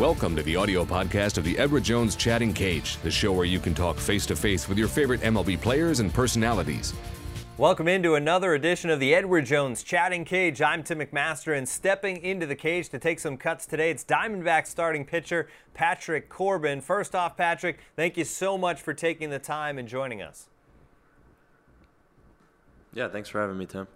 Welcome to the audio podcast of the Edward Jones Chatting Cage, the show where you can talk face to face with your favorite MLB players and personalities. Welcome into another edition of the Edward Jones Chatting Cage. I'm Tim McMaster, and stepping into the cage to take some cuts today, it's Diamondback starting pitcher Patrick Corbin. First off, Patrick, thank you so much for taking the time and joining us. Yeah, thanks for having me, Tim.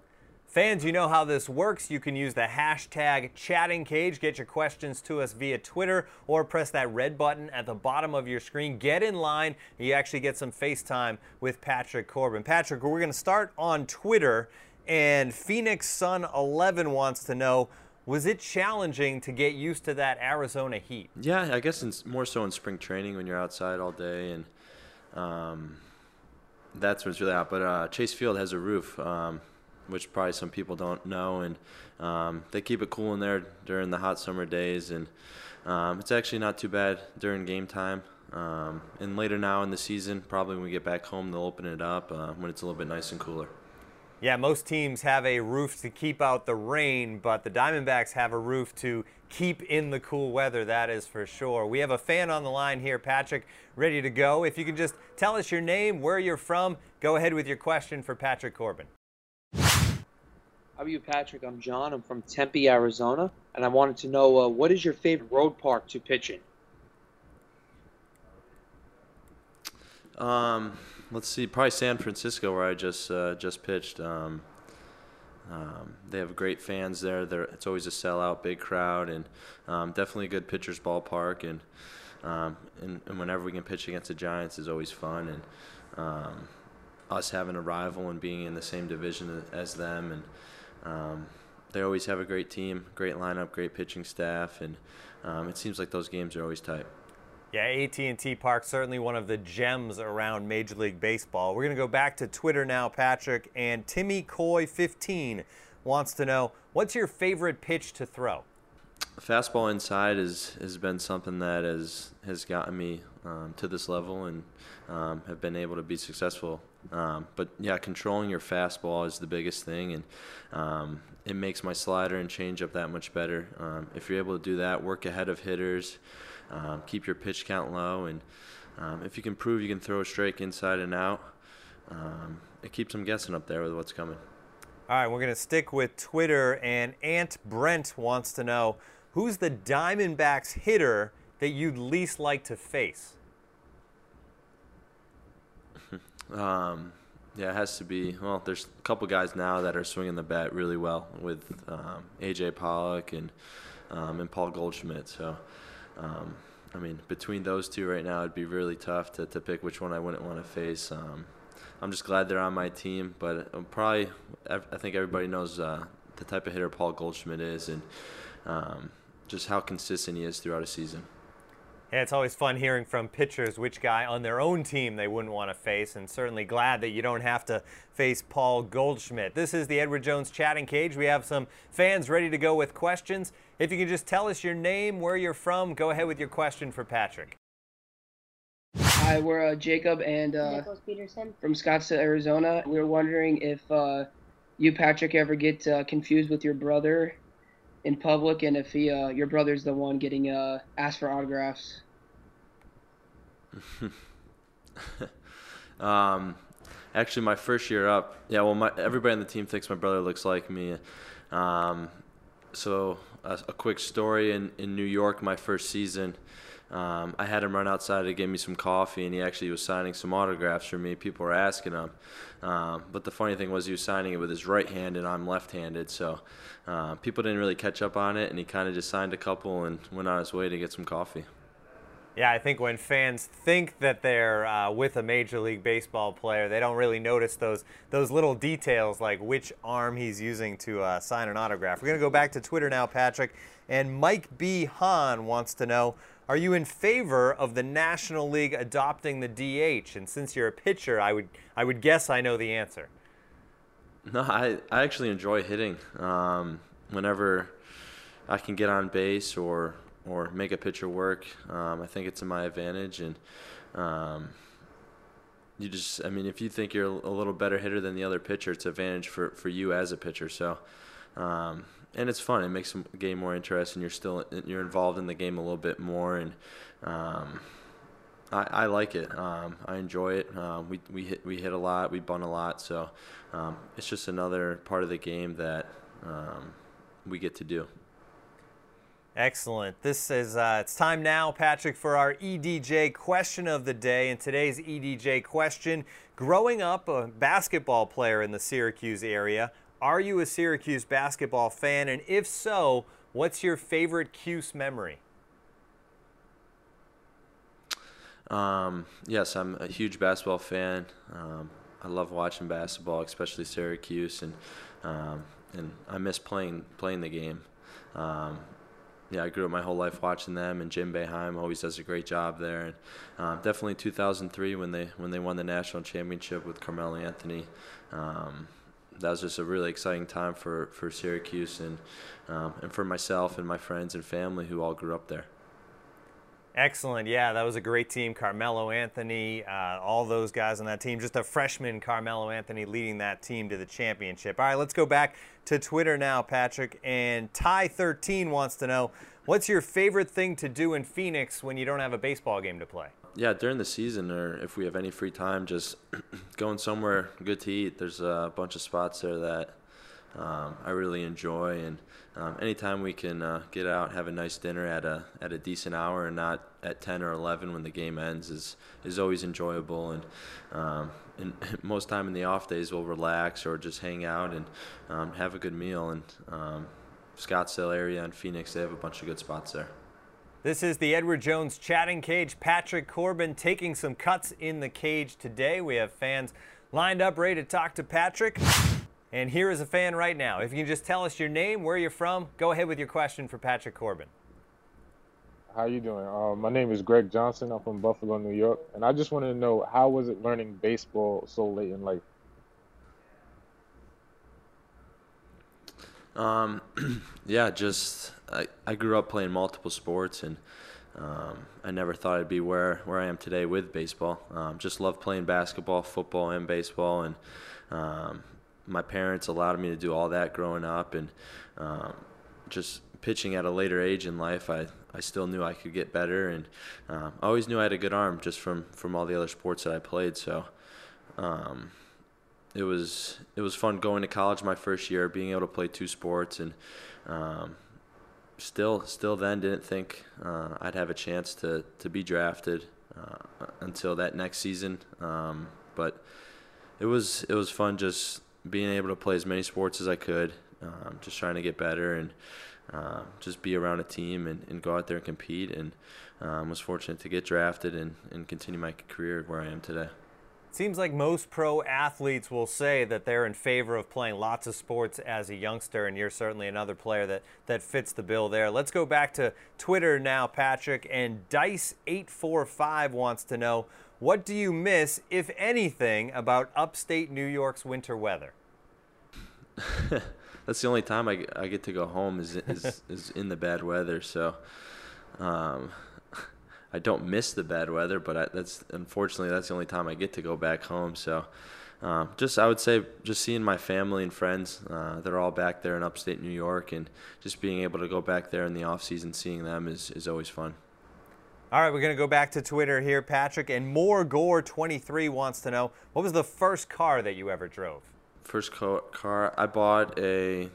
Fans, you know how this works. You can use the hashtag chatting cage. Get your questions to us via Twitter or press that red button at the bottom of your screen. Get in line. You actually get some FaceTime with Patrick Corbin. Patrick, we're going to start on Twitter. And Phoenix Sun 11 wants to know was it challenging to get used to that Arizona heat? Yeah, I guess it's more so in spring training when you're outside all day and um, that's what's really hot. But uh, Chase Field has a roof. Um, which probably some people don't know. And um, they keep it cool in there during the hot summer days, and um, it's actually not too bad during game time. Um, and later now in the season, probably when we get back home, they'll open it up uh, when it's a little bit nice and cooler. Yeah, most teams have a roof to keep out the rain, but the Diamondbacks have a roof to keep in the cool weather, that is for sure. We have a fan on the line here, Patrick, ready to go. If you can just tell us your name, where you're from, go ahead with your question for Patrick Corbin. How are you, Patrick? I'm John. I'm from Tempe, Arizona, and I wanted to know uh, what is your favorite road park to pitch in? Um, let's see, probably San Francisco, where I just uh, just pitched. Um, um, they have great fans there. They're, it's always a sellout, big crowd, and um, definitely a good pitcher's ballpark. And, um, and, and whenever we can pitch against the Giants is always fun. And um, us having a rival and being in the same division as them, and um, they always have a great team, great lineup, great pitching staff, and um, it seems like those games are always tight. Yeah, AT&T Park certainly one of the gems around Major League Baseball. We're going to go back to Twitter now, Patrick, and Timmy Coy 15 wants to know what's your favorite pitch to throw? Fastball inside is, has been something that has has gotten me um, to this level and um, have been able to be successful. Um, but yeah, controlling your fastball is the biggest thing, and um, it makes my slider and changeup that much better. Um, if you're able to do that, work ahead of hitters, um, keep your pitch count low, and if you can prove you can throw a strike inside and out, it keeps them guessing up there with what's coming. All right, we're going to stick with Twitter, and Aunt Brent wants to know who's the Diamondbacks hitter that you'd least like to face? um, yeah, it has to be. Well, there's a couple guys now that are swinging the bat really well with um, AJ Pollock and um, and Paul Goldschmidt. So, um, I mean, between those two right now, it'd be really tough to, to pick which one I wouldn't want to face. Um, I'm just glad they're on my team, but I'm probably I think everybody knows uh, the type of hitter Paul Goldschmidt is and um, just how consistent he is throughout a season. Yeah, it's always fun hearing from pitchers which guy on their own team they wouldn't want to face, and certainly glad that you don't have to face Paul Goldschmidt. This is the Edward Jones Chatting Cage. We have some fans ready to go with questions. If you can just tell us your name, where you're from, go ahead with your question for Patrick. Hi, we're uh, Jacob and uh, from Scottsdale, Arizona. We were wondering if uh, you, Patrick, ever get uh, confused with your brother in public, and if he, uh, your brother's the one getting uh, asked for autographs. um, actually, my first year up, yeah. Well, my everybody on the team thinks my brother looks like me. Um, so a, a, quick story in in New York, my first season. Um, I had him run outside to get me some coffee, and he actually was signing some autographs for me. People were asking him, um, but the funny thing was he was signing it with his right hand, and I'm left-handed, so uh, people didn't really catch up on it, and he kind of just signed a couple and went on his way to get some coffee. Yeah, I think when fans think that they're uh, with a Major League Baseball player, they don't really notice those those little details like which arm he's using to uh, sign an autograph. We're going to go back to Twitter now, Patrick. And Mike B. Hahn wants to know Are you in favor of the National League adopting the DH? And since you're a pitcher, I would, I would guess I know the answer. No, I, I actually enjoy hitting. Um, whenever I can get on base or or make a pitcher work. Um, I think it's in my advantage, and um, you just, I mean, if you think you're a little better hitter than the other pitcher, it's advantage for, for you as a pitcher. So um, and it's fun. It makes the game more interesting. You're still you're involved in the game a little bit more, and um, I, I like it. Um, I enjoy it. Um, we we hit we hit a lot. We bunt a lot. So um, it's just another part of the game that um, we get to do. Excellent. This is uh, it's time now, Patrick, for our EDJ question of the day. And today's EDJ question: Growing up a basketball player in the Syracuse area, are you a Syracuse basketball fan? And if so, what's your favorite Cuse memory? Um, yes, I'm a huge basketball fan. Um, I love watching basketball, especially Syracuse, and um, and I miss playing playing the game. Um, yeah, I grew up my whole life watching them, and Jim Boeheim always does a great job there. And um, definitely 2003 when they when they won the national championship with Carmelo Anthony, um, that was just a really exciting time for for Syracuse and um, and for myself and my friends and family who all grew up there. Excellent. Yeah, that was a great team. Carmelo Anthony, uh, all those guys on that team. Just a freshman, Carmelo Anthony, leading that team to the championship. All right, let's go back to Twitter now, Patrick. And Ty13 wants to know what's your favorite thing to do in Phoenix when you don't have a baseball game to play? Yeah, during the season, or if we have any free time, just going somewhere good to eat. There's a bunch of spots there that um, I really enjoy. And um, anytime we can uh, get out, have a nice dinner at a at a decent hour, and not at 10 or 11 when the game ends, is is always enjoyable. And um, and most time in the off days, we'll relax or just hang out and um, have a good meal. And um, Scottsdale area and Phoenix, they have a bunch of good spots there. This is the Edward Jones chatting cage. Patrick Corbin taking some cuts in the cage today. We have fans lined up ready to talk to Patrick. And here is a fan right now. If you can just tell us your name, where you're from, go ahead with your question for Patrick Corbin. How you doing? Uh, my name is Greg Johnson. I'm from Buffalo, New York, and I just wanted to know how was it learning baseball so late in life? Um, yeah, just I, I grew up playing multiple sports, and um, I never thought I'd be where where I am today with baseball. Um, just love playing basketball, football, and baseball, and um, my parents allowed me to do all that growing up, and um, just pitching at a later age in life, I, I still knew I could get better, and um, I always knew I had a good arm just from, from all the other sports that I played. So um, it was it was fun going to college my first year, being able to play two sports, and um, still still then didn't think uh, I'd have a chance to to be drafted uh, until that next season. Um, but it was it was fun just being able to play as many sports as I could, um, just trying to get better and uh, just be around a team and, and, go out there and compete. And um, was fortunate to get drafted and, and continue my career where I am today. Seems like most pro athletes will say that they're in favor of playing lots of sports as a youngster, and you're certainly another player that, that fits the bill there. Let's go back to Twitter now, Patrick. And Dice845 wants to know what do you miss, if anything, about upstate New York's winter weather? That's the only time I, I get to go home is, is, is in the bad weather. So um, I don't miss the bad weather, but I, that's unfortunately that's the only time I get to go back home. So um, just I would say just seeing my family and friends, uh, they're all back there in upstate New York, and just being able to go back there in the off season, seeing them is, is always fun. All right, we're going to go back to Twitter here, Patrick. And More Gore 23 wants to know what was the first car that you ever drove? First car, I bought a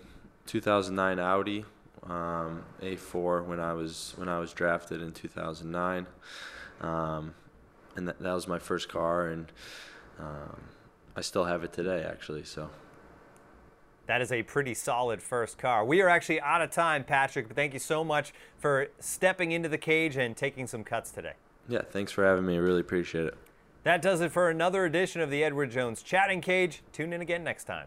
2009 Audi um, A4 when I was when I was drafted in 2009, um, and that, that was my first car, and um, I still have it today, actually. So. That is a pretty solid first car. We are actually out of time, Patrick, but thank you so much for stepping into the cage and taking some cuts today. Yeah, thanks for having me. I really appreciate it. That does it for another edition of the Edward Jones Chatting Cage. Tune in again next time.